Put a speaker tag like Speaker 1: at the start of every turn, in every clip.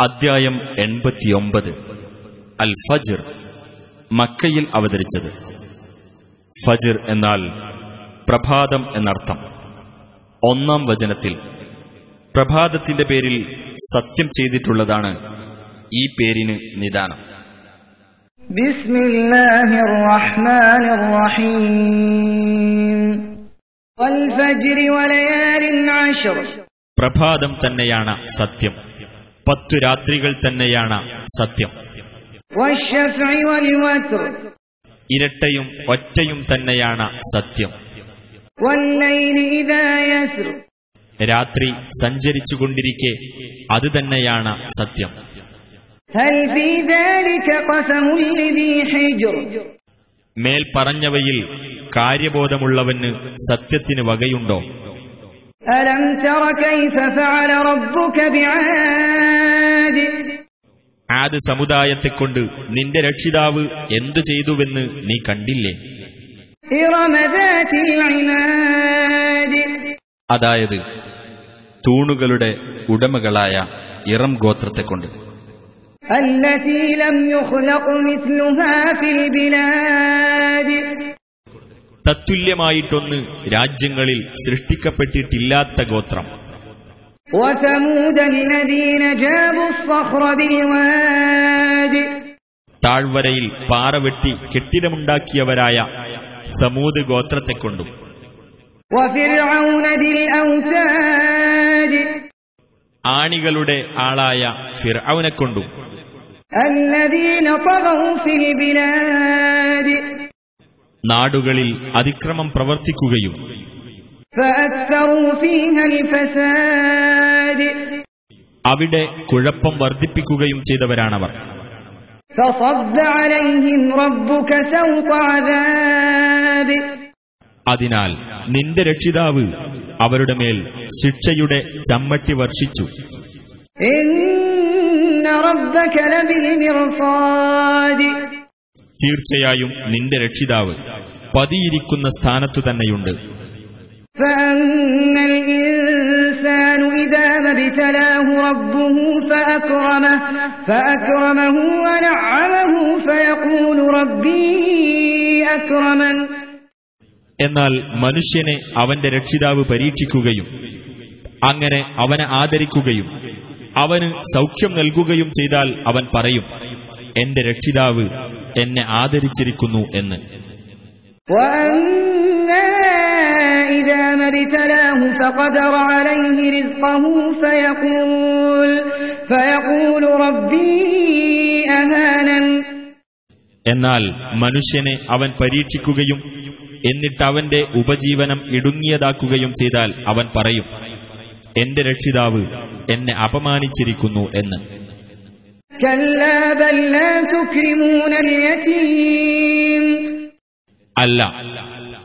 Speaker 1: അദ്ധ്യായം എൺപത്തിയൊമ്പത്. അൽ ഫജർ മക്കയിൽ അവതരിച്ചത്. ഫജർ എന്നാൽ പ്രഭാതം എന്നർത്ഥം. ഒന്നാം വചനത്തിൽ പ്രഭാതത്തിന്റെ പേരിൽ സത്യം ചെയ്തിട്ടുള്ളതാണ് ഈ പേരിന് നിദാനം. പ്രഭാതം തന്നെയാണ് സത്യം. പത്തു രാത്രികൾ തന്നെയാണ് സത്യം. ഇരട്ടയും ഒറ്റയും തന്നെയാണ് സത്യം. രാത്രി സഞ്ചരിച്ചുകൊണ്ടിരിക്കെ അത് തന്നെയാണ് സത്യം. മേൽ പറഞ്ഞവയിൽ കാര്യബോധമുള്ളവന് സത്യത്തിന് വകയുണ്ടോ?
Speaker 2: അലം
Speaker 1: ആദ് സമുദായത്തെക്കൊണ്ട് നിന്റെ രക്ഷിതാവ് എന്തു ചെയ്തുവെന്ന് നീ കണ്ടില്ലേ? അതായത് തൂണുകളുടെ ഉടമകളായ ഇറം
Speaker 2: ഗോത്രത്തെ കൊണ്ട്
Speaker 1: തത്തുല്യമായിട്ടൊന്ന് രാജ്യങ്ങളിൽ സൃഷ്ടിക്കപ്പെട്ടിട്ടില്ലാത്ത ഗോത്രം. താഴ്വരയിൽ പാറ വെട്ടി കെട്ടിടമുണ്ടാക്കിയവരായ സമൂത് ഗോത്രത്തെക്കൊണ്ടും. ആണികളുടെ ആളായ ഫിർഔനെ കൊണ്ടും നാടുകളിൽ അതിക്രമം പ്രവർത്തിക്കുകയും അവിടെ കുഴപ്പം വർദ്ധിപ്പിക്കുകയും ചെയ്തവരാണവർ. അതിനാൽ നിന്റെ രക്ഷിതാവ് അവരുടെ മേൽ ശിക്ഷയുടെ ചമ്മട്ടി വർഷിച്ചു. തീർച്ചയായും നിന്റെ രക്ഷിതാവ് പതിയിരിക്കുന്ന സ്ഥാനത്തു തന്നെയുണ്ട്.
Speaker 2: فأما الإنسان إذا ما ابتلاه ربه فأكرمه فأكرمه ونعمه فيقول ربي أكرمن
Speaker 1: എന്നാൽ മനുഷ്യനെ അവന്റെ രക്ഷിതാവ് പരീക്ഷിക്കുകയും അങ്ങനെ അവനെ ആദരിക്കുകയും അവന് സൗഖ്യം നൽകുകയും ചെയ്താൽ അവൻ പറയും എന്റെ രക്ഷിതാവ് എന്നെ ആദരിച്ചിരിക്കുന്നു എന്ന്
Speaker 2: وأما إذا ما ابتلاه فقدر عليه رزقه فيقول فيقول ربي أهانن
Speaker 1: എന്നാൽ മനുഷ്യനെ അവൻ പരീക്ഷിക്കുകയും എന്നിട്ട് അവന്റെ ഉപജീവനം ഇടുങ്ങിയതാക്കുകയും ചെയ്താൽ അവൻ പറയും എന്റെ രക്ഷിതാവ് എന്നെ അപമാനിച്ചിരിക്കുന്നു എന്ന്
Speaker 2: كلا بل لا تكرمون اليتيم
Speaker 1: അല്ല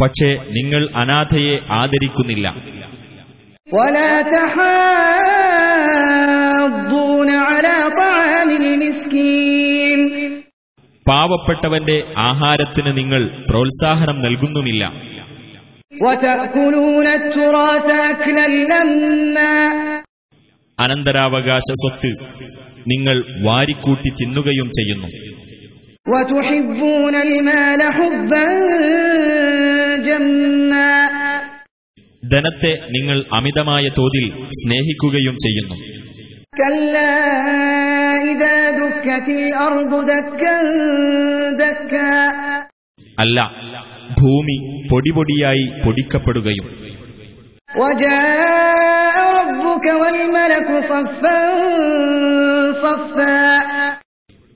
Speaker 1: പക്ഷേ നിങ്ങൾ അനാഥയെ ആദരിക്കുന്നില്ല
Speaker 2: ولا تحاضون على طعام المسكين
Speaker 1: പാവപ്പെട്ടവന്റെ ആഹാരത്തിന് നിങ്ങൾ പ്രോത്സാഹനം നൽകുന്നുമില്ല
Speaker 2: وتأكلون التراث أكلا لما
Speaker 1: അനന്തരാവകാശ സ്വത്ത് നിങ്ങൾ വാരിക്കൂട്ടി തിന്നുകയും ചെയ്യുന്നു
Speaker 2: وتحبون المال حبا جما
Speaker 1: ധനത്തെ നിങ്ങൾ അമിതമായ തോതിൽ സ്നേഹിക്കുകയും ചെയ്യുന്നു. അല്ല ഭൂമി പൊടിപൊടിയായി പൊടിക്കപ്പെടുകയും.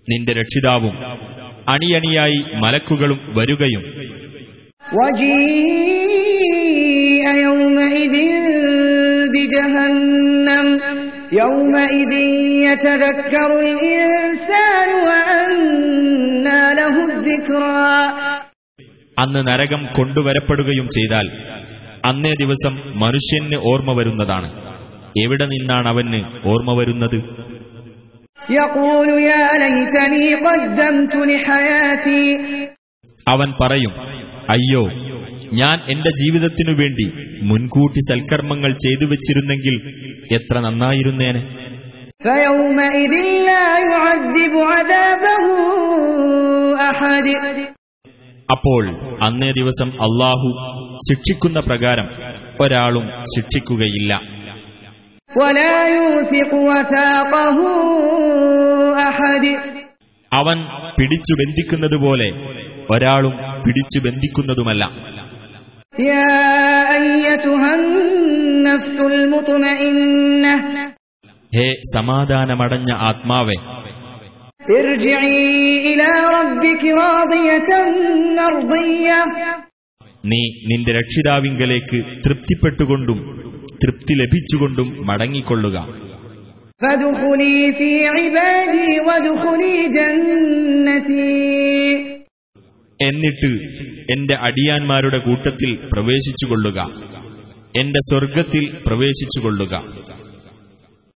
Speaker 1: നിന്റെ രക്ഷിതാവും അണിയണിയായി മലക്കുകളും വരുകയും.
Speaker 2: وجيء يومئذ بجهنم يومئذ يتذكر الإنسان وأنى له الذكرى
Speaker 1: അന്ന് നരകം കൊണ്ടുവരപ്പെടുകയും ചെയ്താൽ അന്നേ ദിവസം മനുഷ്യന് ഓർമ്മ വരുന്നതാണ് എവിടെ നിന്നാണ് അവന് ഓർമ്മ വരുന്നത്
Speaker 2: يقول يا ليتني قدمت لحياتي
Speaker 1: അവൻ പറയും അയ്യോ ഞാൻ എന്റെ ജീവിതത്തിനു വേണ്ടി മുൻകൂട്ടി സൽക്കർമ്മങ്ങൾ ചെയ്തു വച്ചിരുന്നെങ്കിൽ എത്ര നന്നായിരുന്നേനെ. അപ്പോൾ അന്നേ ദിവസം അള്ളാഹു ശിക്ഷിക്കുന്ന പ്രകാരം ഒരാളും ശിക്ഷിക്കുകയില്ല. അവൻ പിടിച്ചു ബന്ധിക്കുന്നതുപോലെ ഒരാളും പിടിച്ചു ബന്ധിക്കുന്നതുമല്ല. ഹേ സമാധാനമടഞ്ഞ ആത്മാവേ. നീ നിന്റെ രക്ഷിതാവിങ്കലേക്ക് തൃപ്തിപ്പെട്ടുകൊണ്ടും തൃപ്തി ലഭിച്ചുകൊണ്ടും മടങ്ങിക്കൊള്ളുക.
Speaker 2: ഫദുഖുലി ഫീ ഇബാദി ജന്നതി.
Speaker 1: എന്നിട്ട് എന്റെ അടിയാന്മാരുടെ കൂട്ടത്തിൽ പ്രവേശിച്ചുകൊള്ളുക. എന്റെ സ്വർഗത്തിൽ പ്രവേശിച്ചുകൊള്ളുക.